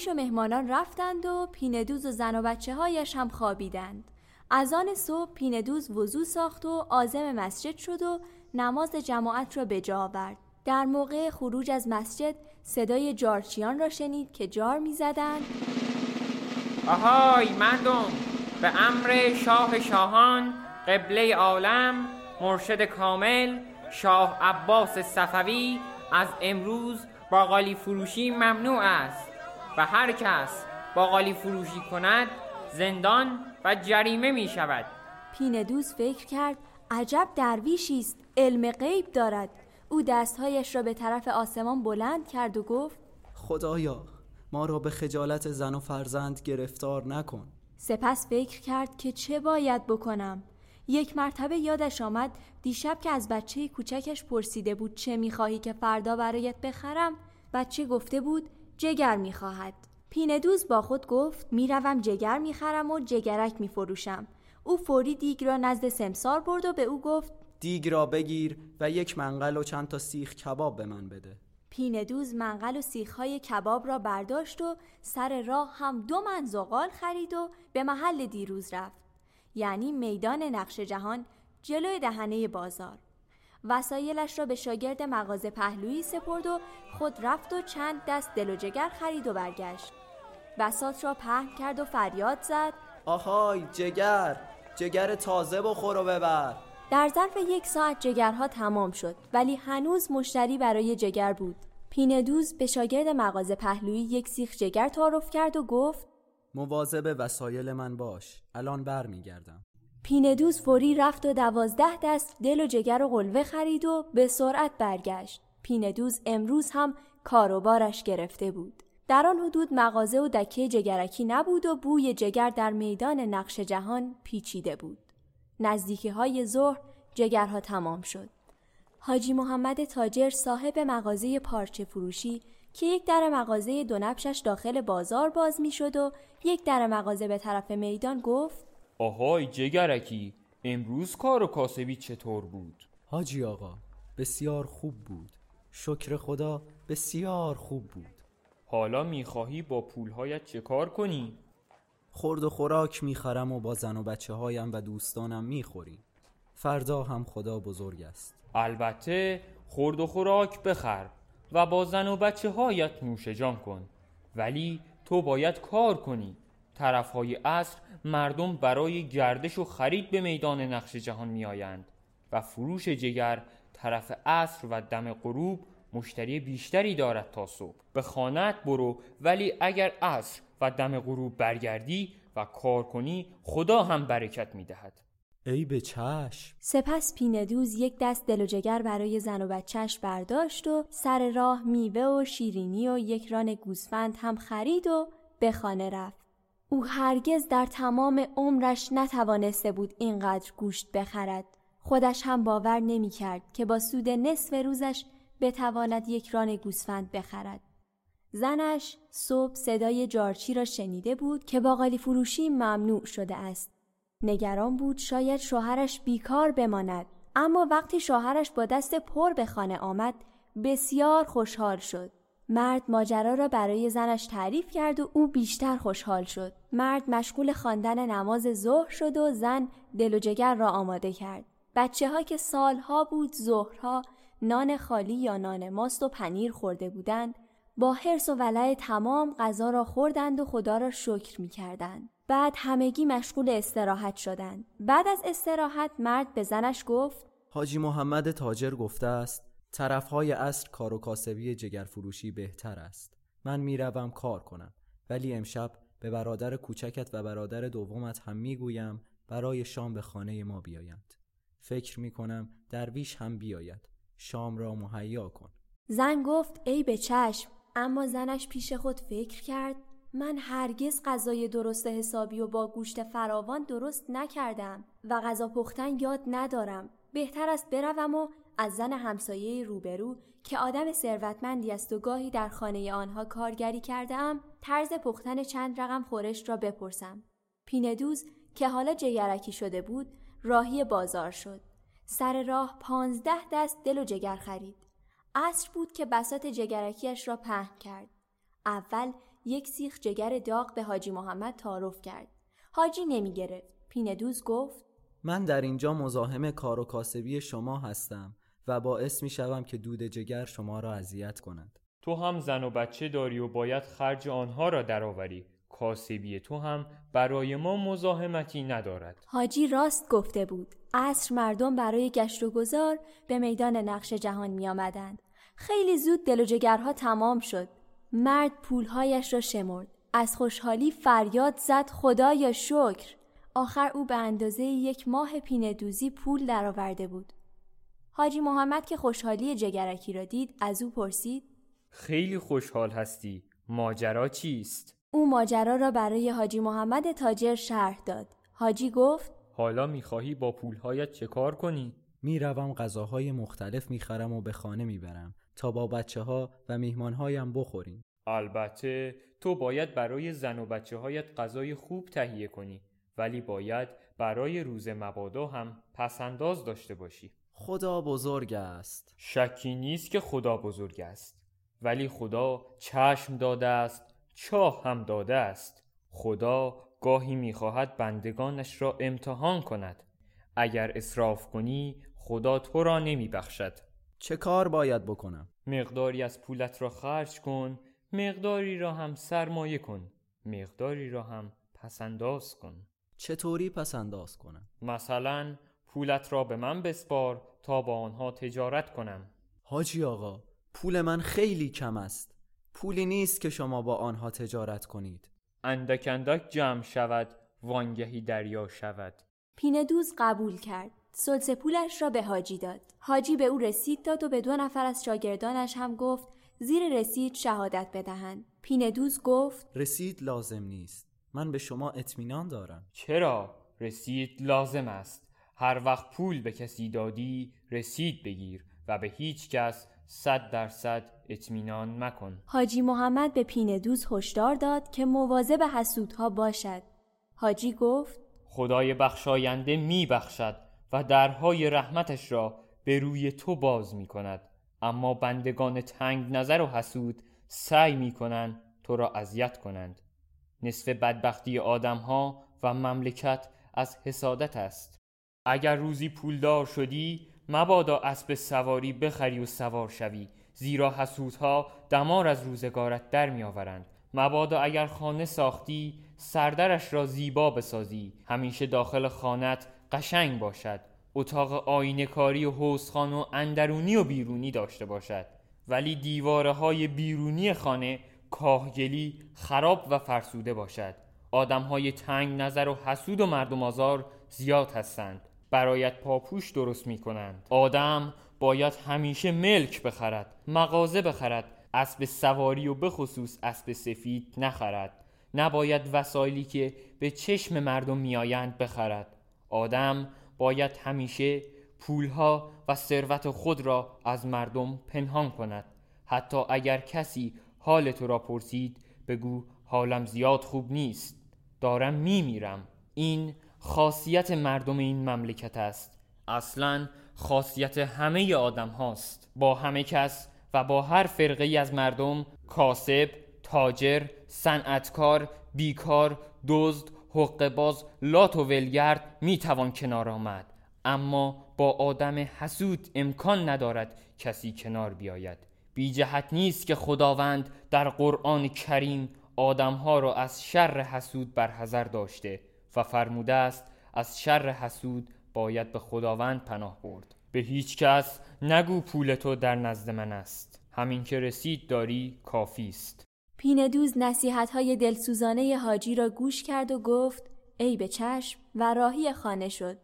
درویش و مهمانان رفتند و پیندوز و زن و بچه هایش هم خوابیدند. از آن صبح پیندوز وضو ساخت و آزم مسجد شد و نماز جماعت را به جا آورد. در موقع خروج از مسجد صدای جارچیان را شنید که جار می‌زدند. آهای مردم به امر شاه شاهان قبله عالم مرشد کامل شاه عباس صفوی از امروز باقالی فروشی ممنوع است. و هر کس باقالی فروشی کند زندان و جریمه می شود. پیندوز فکر کرد عجب درویشی است علم غیب دارد. او دستهایش را به طرف آسمان بلند کرد و گفت خدایا ما را به خجالت زن و فرزند گرفتار نکن. سپس فکر کرد که چه باید بکنم. یک مرتبه یادش آمد دیشب که از بچه کوچکش پرسیده بود چه می‌خواهی که فردا برایت بخرم بچه گفته بود جگر می‌خواهد. پیندوز با خود گفت می‌روم جگر می‌خرم و جگرک میفروشم. او فوری دیگ را نزد سمسار برد و به او گفت دیگ را بگیر و یک منقل و چند تا سیخ کباب به من بده. پیندوز منقل و سیخهای کباب را برداشت و سر راه هم دو من زغال خرید و به محل دیروز رفت. یعنی میدان نقش جهان جلوی دهنه بازار. وسایلش را به شاگرد مغازه پهلویی سپرد و خود رفت و چند دست دل و جگر خرید و برگشت. بسات را پهن کرد و فریاد زد. آهای جگر جگر تازه بخور و ببر. در ظرف یک ساعت جگرها تمام شد ولی هنوز مشتری برای جگر بود. پیندوز به شاگرد مغازه پهلویی یک سیخ جگر تعارف کرد و گفت مواظب وسایل من باش الان برمیگردم. پیندوز فوری رفت و دوازده دست دل و جگر و قلوه خرید و به سرعت برگشت. پیندوز امروز هم کاروبارش گرفته بود. در آن حدود مغازه و دکه جگرکی نبود و بوی جگر در میدان نقش جهان پیچیده بود. نزدیکی های ظهر جگرها تمام شد. حاجی محمد تاجر صاحب مغازه پارچه فروشی که یک در مغازه دو نبشش داخل بازار باز می شد و یک در مغازه به طرف میدان گفت آهای جگرکی امروز کار و کاسبی چطور بود؟ حاجی آقا بسیار خوب بود. شکر خدا بسیار خوب بود. حالا می‌خواهی با پولهایت چه کار کنی؟ خورد و خوراک می‌خرم و با زن و بچه هایم و دوستانم می‌خوریم. فردا هم خدا بزرگ است. البته خورد و خوراک بخر و با زن و بچه هایت نوش جان کن. ولی تو باید کار کنی. طرف های عصر مردم برای گردش و خرید به میدان نقش جهان می آیند و فروش جگر طرف عصر و دم غروب مشتری بیشتری دارد تا صبح. به خانت برو ولی اگر عصر و دم غروب برگردی و کار کنی خدا هم برکت می دهد ای به چشم. سپس پیندوز یک دست دل و جگر برای زن و بچهش برداشت و سر راه میوه و شیرینی و یک ران گوسفند هم خرید و به خانه رفت. او هرگز در تمام عمرش نتوانسته بود اینقدر گوشت بخرد. خودش هم باور نمی کرد که با سود نصف روزش بتواند یک ران گوسفند بخرد. زنش صبح صدای جارچی را شنیده بود که باقالی فروشی ممنوع شده است. نگران بود شاید شوهرش بیکار بماند اما وقتی شوهرش با دست پر به خانه آمد بسیار خوشحال شد. مرد ماجرا را برای زنش تعریف کرد و او بیشتر خوشحال شد مرد مشغول خواندن نماز ظهر شد و زن دل و جگر را آماده کرد بچه ها که سالها بود ظهرها نان خالی یا نان ماست و پنیر خورده بودند با حرس و ولع تمام غذا را خوردند و خدا را شکر می کردند. بعد همگی مشغول استراحت شدند. بعد از استراحت مرد به زنش گفت حاجی محمد تاجر گفته است طرفهای اصر کار و کاسبی جگرفروشی بهتر است. من می‌روم کار کنم ولی امشب به برادر کوچکت و برادر دومت هم می‌گویم برای شام به خانه ما بیایند. فکر می کنم درویش هم بیاید. شام را مهیا کن. زن گفت ای به چشم اما زنش پیش خود فکر کرد من هرگز غذای درست حسابی و با گوشت فراوان درست نکردم و غذا پختن یاد ندارم. بهتر است بروم و از زن همسایه روبرو که آدم ثروتمندی است و گاهی در خانه آنها کارگری کرده ام طرز پختن چند رقم خورش را بپرسم. پیندوز که حالا جگرکی شده بود راهی بازار شد. سر راه پانزده دست دل و جگر خرید. عصر بود که بسات جگرکیش را پهن کرد. اول یک سیخ جگر داغ به حاجی محمد تعارف کرد. حاجی نمی گرفت. پیندوز گفت من در اینجا مزاحم کار و کاسبی شما هستم. و باعث می شوم که دود جگر شما را اذیت کند. تو هم زن و بچه داری و باید خرج آنها را درآوری. کاسبی تو هم برای ما مزاحمتی ندارد. حاجی راست گفته بود. عصر مردم برای گشت و گذار به میدان نقش جهان می آمدند. خیلی زود دل و جگرها تمام شد. مرد پولهایش را شمرد. از خوشحالی فریاد زد خدایا شکر. آخر او به اندازه یک ماه پینه دوزی پول درآورده بود. حاجی محمد که خوشحالی جگرکی را دید از او پرسید خیلی خوشحال هستی. ماجرا چیست؟ او ماجرا را برای حاجی محمد تاجر شرح داد. حاجی گفت حالا می‌خواهی با پولهایت چه کار کنی؟ می‌روم غذاهای مختلف می‌خرم و به خانه می‌برم تا با بچه ها و میهمانهایم بخوریم. البته تو باید برای زن و بچه هایت غذای خوب تهیه کنی ولی باید برای روز مبادا هم پسنداز داشته باشی. خدا بزرگ است. شکی نیست که خدا بزرگ است ولی خدا چشم داده است چاه هم داده است خدا گاهی می‌خواهد بندگانش را امتحان کند اگر اصراف کنی خدا تو را نمیبخشد چه کار باید بکنم؟ مقداری از پولت را خرج کن مقداری را هم سرمایه کن مقداری را هم پسنداز کن چطوری پس انداز کنم؟ مثلا پولت را به من بسپار تا با آنها تجارت کنم حاجی آقا پول من خیلی کم است. پولی نیست که شما با آنها تجارت کنید. اندک اندک جمع شود وانگهی دریا شود پیندوز قبول کرد. سلس پولش را به حاجی داد. حاجی به او رسید داد و به دو نفر از شاگردانش هم گفت زیر رسید شهادت بدهند. پیندوز گفت رسید لازم نیست. من به شما اطمینان دارم. چرا رسید لازم است هر وقت پول به کسی دادی رسید بگیر و به هیچ کس صد درصد اطمینان مکن. حاجی محمد به پیندوز هشدار داد که مواظب حسودها باشد. حاجی گفت خدای بخشاینده می بخشد و درهای رحمتش را به روی تو باز می کند. اما بندگان تنگ نظر و حسود سعی می کنند تو را اذیت کنند. نصف بدبختی آدم ها و مملکت از حسادت است. اگر روزی پولدار شدی مبادا اسب سواری بخری و سوار شوی زیرا حسودها دمار از روزگارت در میآورند. مبادا اگر خانه ساختی سردرش را زیبا بسازی. همیشه داخل خانت قشنگ باشد. اتاق آینه کاری و حوزخان و اندرونی و بیرونی داشته باشد. ولی دیواره های بیرونی خانه کاهگلی خراب و فرسوده باشد. آدم های تنگ نظر و حسود و مردم آزار زیاد هستند. برایت پاپوش درست می کنند آدم باید همیشه ملک بخرد مغازه بخرد اسب سواری و بخصوص اسب سفید نخرد. نباید وسایلی که به چشم مردم میآیند بخرد. آدم باید همیشه پولها و ثروت خود را از مردم پنهان کند. حتی اگر کسی حال تو را پرسید بگو حالم زیاد خوب نیست. دارم میمیرم. این خاصیت مردم این مملکت است. اصلا خاصیت همه آدم هاست. با همه کس و با هر فرقه ای از مردم کاسب، تاجر، صنعتکار، بیکار، دزد، حقه باز، لات و ولگرد می توان کنار آمد. اما با آدم حسود امکان ندارد کسی کنار بیاید. بی جهت نیست که خداوند در قرآن کریم آدمها را از شر حسود برحذر داشته. و فرموده است از شر حسود باید به خداوند پناه برد به هیچ کس نگو پول تو در نزد من است همین که رسید داری کافی است پیندوز نصیحت های دلسوزانه حاجی را گوش کرد و گفت ای به چشم و راهی خانه شد.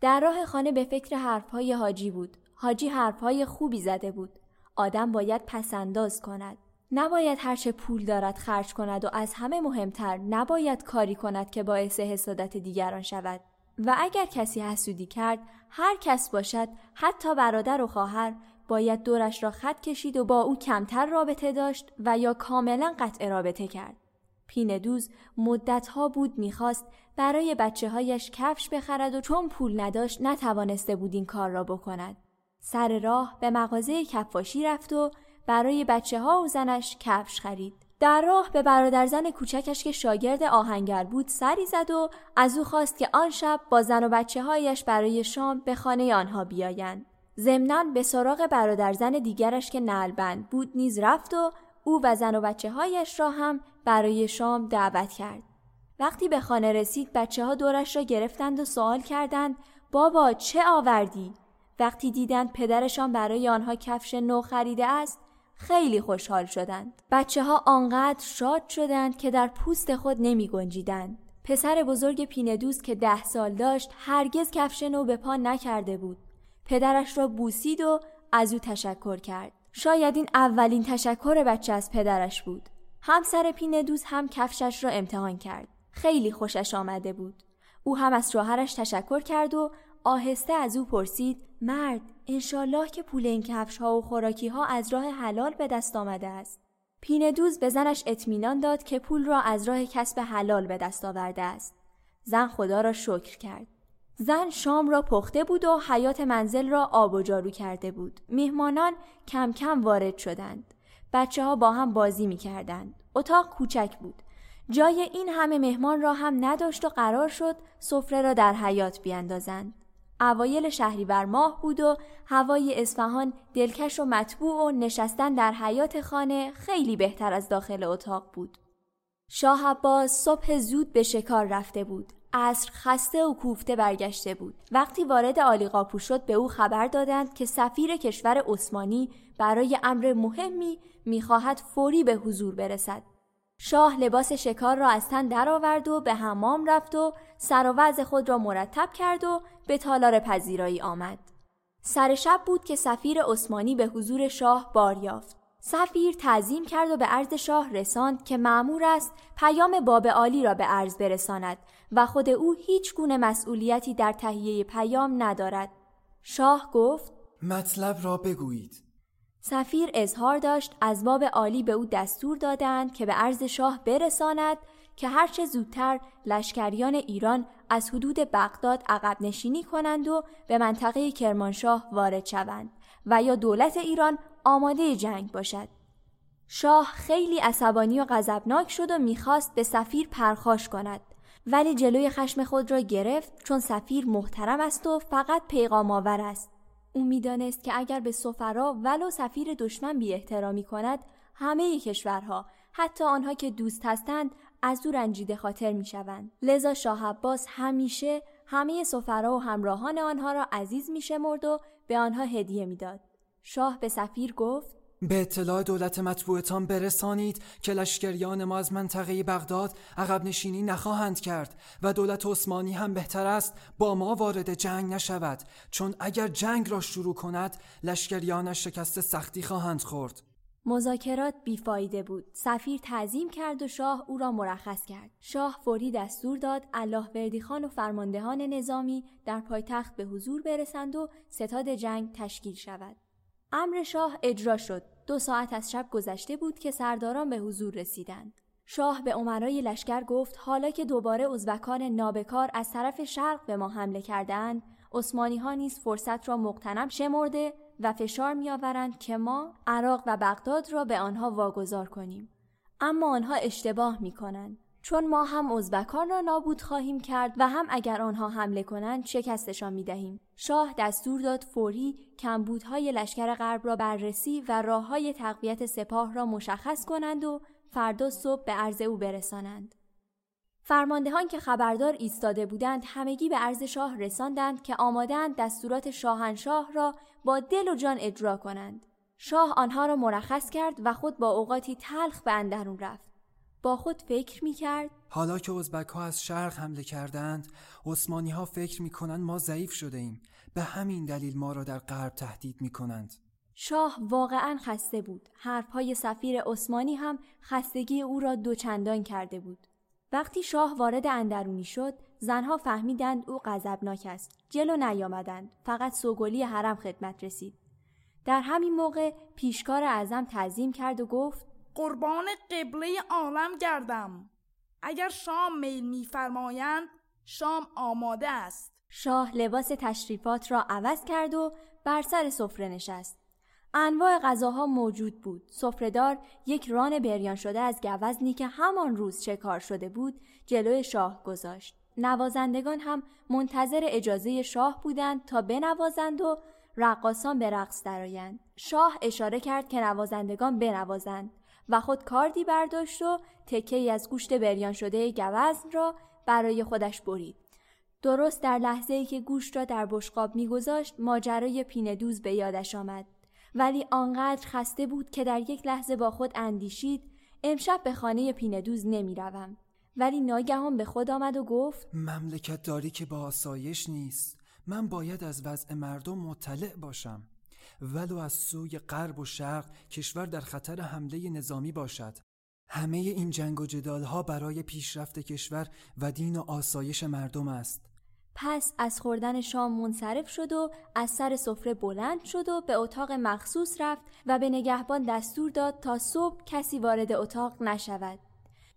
در راه خانه به فکر حرفهای حاجی بود. حاجی حرفهای خوبی زده بود. آدم باید پسنداز کند. نباید هرچه پول دارد خرج کند و از همه مهمتر نباید کاری کند که باعث حسادت دیگران شود. و اگر کسی حسودی کرد هر کس باشد حتی برادر و خواهر باید دورش را خط کشید و با او کمتر رابطه داشت و یا کاملا قطع رابطه کرد. پیندوز مدتها بود می‌خواست برای بچه هایش کفش بخرد و چون پول نداشت نتوانسته بود این کار را بکند. سر راه به مغازه کفاشی رفت و برای بچه ها و زنش کفش خرید. در راه به برادرزن کوچکش که شاگرد آهنگر بود سری زد و از او خواست که آن شب با زن و بچه هایش برای شام به خانه آنها بیایند. ضمنا به سراغ برادرزن دیگرش که نلبند بود نیز رفت و او و زن و بچه هایش را هم برای شام دعوت کرد. وقتی به خانه رسید بچه ها دورش را گرفتند و سوال کردند بابا چه آوردی؟ وقتی دیدند پدرشان برای آنها کفش نو خریده است خیلی خوشحال شدند. بچه ها آنقدر شاد شدند که در پوست خود نمی گنجیدند. پسر بزرگ پیندوز که ده سال داشت هرگز کفش نو به پا نکرده بود. پدرش را بوسید و از او تشکر کرد. شاید این اولین تشکر بچه از پدرش بود. همسر پیندوز هم کفشش را امتحان کرد. خیلی خوشش آمده بود. او هم از شوهرش تشکر کرد و آهسته از او پرسید مرد انشالله که پول این کفش ها و خوراکی ها از راه حلال به دست آمده است. پیندوز به زنش اطمینان داد که پول را از راه کسب حلال به دست آورده است. زن خدا را شکر کرد. زن شام را پخته بود و حیات منزل را آب و جارو کرده بود. میهمانان کم کم وارد شدند. بچه ها با هم بازی می کردند. اتاق کوچک بود. جای این همه مهمان را هم نداشت و قرار شد سفره را در حیات بیاندازند. اوایل شهریور ماه بود و هوای اصفهان دلکش و مطبوع و نشستن در حیات خانه خیلی بهتر از داخل اتاق بود. شاه عباس صبح زود به شکار رفته بود. عصر خسته و کوفته برگشته بود. وقتی وارد آلیقاپو شد به او خبر دادند که سفیر کشور عثمانی برای امر مهمی می‌خواهد فوری به حضور برسد. شاه لباس شکار را از تن درآورد و به حمام رفت و سر و خود را مرتب کرد و به تالار پذیرایی آمد. سر شب بود که سفیر عثمانی به حضور شاه بار یافت. سفیر تعظیم کرد و به عرض شاه رساند که معمور است پیام باب عالی را به عرض برساند و خود او هیچ گونه مسئولیتی در تهیه پیام ندارد. شاه گفت مطلب را بگویید. سفیر اظهار داشت از باب عالی به او دستور دادند که به عرض شاه برساند که هرچه زودتر لشکریان ایران از حدود بغداد عقب نشینی کنند و به منطقه کرمانشاه وارد شوند و یا دولت ایران آماده جنگ باشد. شاه خیلی عصبانی و غضبناک شد و می‌خواست به سفیر پرخاش کند ولی جلوی خشم خود را گرفت چون سفیر محترم است و فقط پیغام آور است. او می‌دانست که اگر به سفرا ولو سفیر دشمن بی احترامی کند همه کشورها حتی آنها که دوست هستند از او رنجیده خاطر می شوند. لذا شاه عباس همیشه همه سفرا و همراهان آنها را عزیز می شمرد و به آنها هدیه می‌داد. شاه به سفیر گفت به اطلاع دولت مطبوعتان برسانید که لشکریان ما از منطقه بغداد عقب نشینی نخواهند کرد و دولت عثمانی هم بهتر است با ما وارد جنگ نشود. چون اگر جنگ را شروع کند لشکریانش شکست سختی خواهند خورد. مذاکرات بیفایده بود. سفیر تعظیم کرد و شاه او را مرخص کرد. شاه فوری دستور داد الله وردی خان و فرماندهان نظامی در پایتخت به حضور برسند و ستاد جنگ تشکیل شود. امر شاه اجرا شد. دو ساعت از شب گذشته بود که سرداران به حضور رسیدند. شاه به عمرای لشکر گفت حالا که دوباره ازبکان نابکار از طرف شرق به ما حمله کردند عثمانی ها نیز فرصت را مقتنم شمرده و فشار میآورند که ما عراق و بغداد را به آنها واگذار کنیم. اما آنها اشتباه می کنند چون ما هم ازبکان را نابود خواهیم کرد و هم اگر آنها حمله کنند شکستشان می دهیم. شاه دستور داد فوری کمبودهای لشکر غرب را بررسی و راه های تقویت سپاه را مشخص کنند و فردا صبح به عرض او برسانند. فرماندهان که خبردار ایستاده بودند همگی به عرض شاه رساندند که آمادند دستورات شاهنشاه را با دل و جان اجرا کنند. شاه آنها را مرخص کرد و خود با اوقاتی تلخ به اندرون رفت. با خود فکر می کرد حالا که ازبک ها از شرق حمله کردند عثمانی ها فکر می کنند ما ضعیف شده ایم به همین دلیل ما را در غرب تهدید می کنند شاه واقعا خسته بود. حرفهای سفیر عثمانی هم خستگی او را دوچندان کرده بود. وقتی شاه وارد اندرونی شد زنها فهمیدند او غضبناک است. جلو نیامدند. فقط سوگلی حرم خدمت رسید. در همین موقع پیشکار اعظم تعظیم کرد و گفت قربان قبله عالم گردم اگر شام میل میفرمایند شام آماده است شاه لباس تشریفات را عوض کرد و بر سر سفره نشست انواع غذاها موجود بود. سفرهدار یک ران بریان شده از گوزنی که همان روز شکار شده بود جلوی شاه گذاشت. نوازندگان هم منتظر اجازه شاه بودند تا بنوازند و رقاسان به رقص درآیند. شاه اشاره کرد که نوازندگان بنوازند و خود کاردی برداشت و تکه ای از گوشت بریان شده گوزن را برای خودش برید. درست در لحظه ای که گوشت را در بشقاب میگذاشت ماجرای پیندوز به یادش آمد. ولی آنقدر خسته بود که در یک لحظه با خود اندیشید امشب به خانه پیندوز نمی‌روم. ولی ناگهان به خود آمد و گفت مملکت داری که با آسایش نیست. من باید از وضع مردم مطلع باشم. ولو از سوی غرب و شرق کشور در خطر حمله نظامی باشد همه این جنگ و جدال ها برای پیشرفت کشور و دین و آسایش مردم است پس از خوردن شام منصرف شد و از سر سفره بلند شد و به اتاق مخصوص رفت و به نگهبان دستور داد تا صبح کسی وارد اتاق نشود.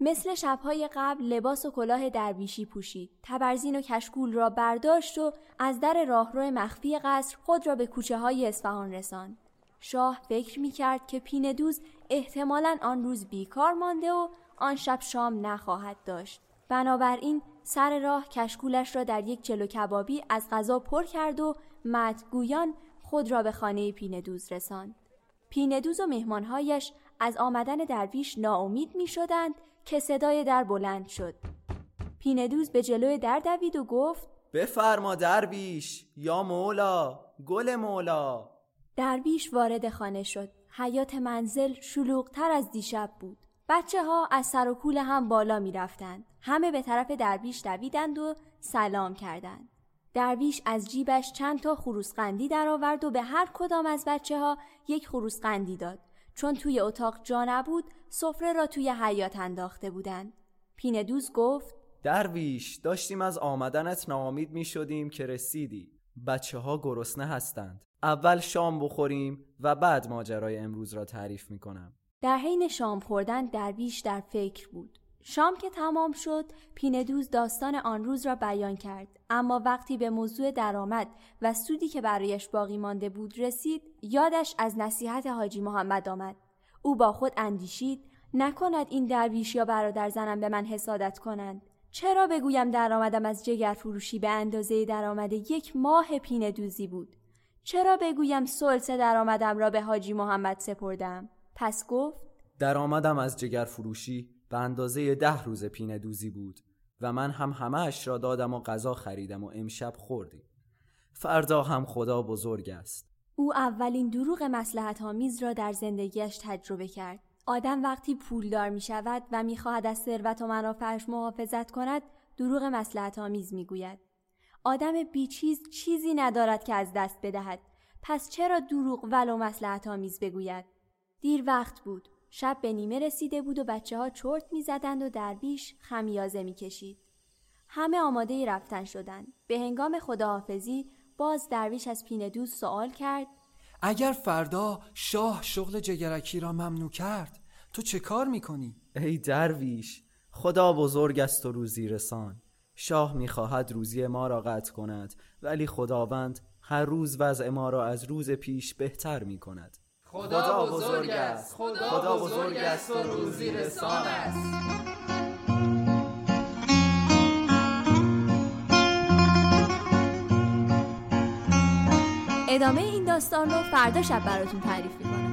مثل شبهای قبل لباس و کلاه درویشی پوشید. تبرزین و کشکول را برداشت و از در راهرو مخفی قصر خود را به کوچه های اصفهان رساند. شاه فکر می کرد که پیندوز احتمالا آن روز بیکار مانده و آن شب شام نخواهد داشت. بنابراین سر راه کشکولش را در یک چلو کبابی از غذا پر کرد و مدگویان خود را به خانه پیندوز رساند. پیندوز و مهمانهایش از آمدن درویش ناامید می شدند که صدای در بلند شد. پیندوز به جلوی در دوید و گفت بفرما درویش یا مولا گل مولا درویش وارد خانه شد. حیات منزل شلوغتر از دیشب بود. بچه ها از سر و کول هم بالا می رفتند. همه به طرف درویش دویدند و سلام کردند. درویش از جیبش چند تا خروسقندی درآورد و به هر کدام از بچه ها یک خروسقندی داد. چون توی اتاق جا نبود سفره را توی حیات انداخته بودند. پیندوز گفت درویش داشتیم از آمدنت ناامید می شدیم که رسیدی بچه ها گرسنه هستند اول شام بخوریم و بعد ماجرای امروز را تعریف می کنم در حین شام خوردن درویش در فکر بود. شام که تمام شد پیندوز داستان آن روز را بیان کرد. اما وقتی به موضوع درآمد و سودی که برایش باقی مانده بود رسید یادش از نصیحت حاجی محمد آمد. او با خود اندیشید نکند این درویش یا برادر زنم به من حسادت کنند. چرا بگویم درآمدم از جگر فروشی به اندازه درآمد یک ماه پیندوزی بود؟ چرا بگویم سلسه درآمدم را به حاجی محمد سپردم؟ پس گفت درآمدم از جگر فروشی. به اندازه ده روز پینه دوزی بود و من هم همه اش را دادم و غذا خریدم و امشب خوردیم. فردا هم خدا بزرگ است. او اولین دروغ مسلحت آمیز را در زندگیش تجربه کرد. آدم وقتی پولدار می شود و می خواهد از ثروت و منافعش محافظت کند دروغ مسلحت آمیز می گوید. آدم بیچیز چیزی ندارد که از دست بدهد. پس چرا دروغ ولو مسلحت آمیز بگوید؟ دیر وقت بود. شب به نیمه رسیده بود و بچه ها چرت می زدند و درویش خمیازه می کشید. همه آماده رفتن شدند. به هنگام خداحافظی باز درویش از پیندوز سوال کرد اگر فردا شاه شغل جگرکی را ممنوع کرد تو چه کار می‌کنی؟ ای درویش خدا بزرگ است و روزی رسان شاه می‌خواهد روزی ما را قطع کند ولی خداوند هر روز وضع ما را از روز پیش بهتر می کند خدا بزرگ است. خدا بزرگ است و روزی رسان است. ادامه این داستان رو فردا شب براتون تعریف می‌کنم.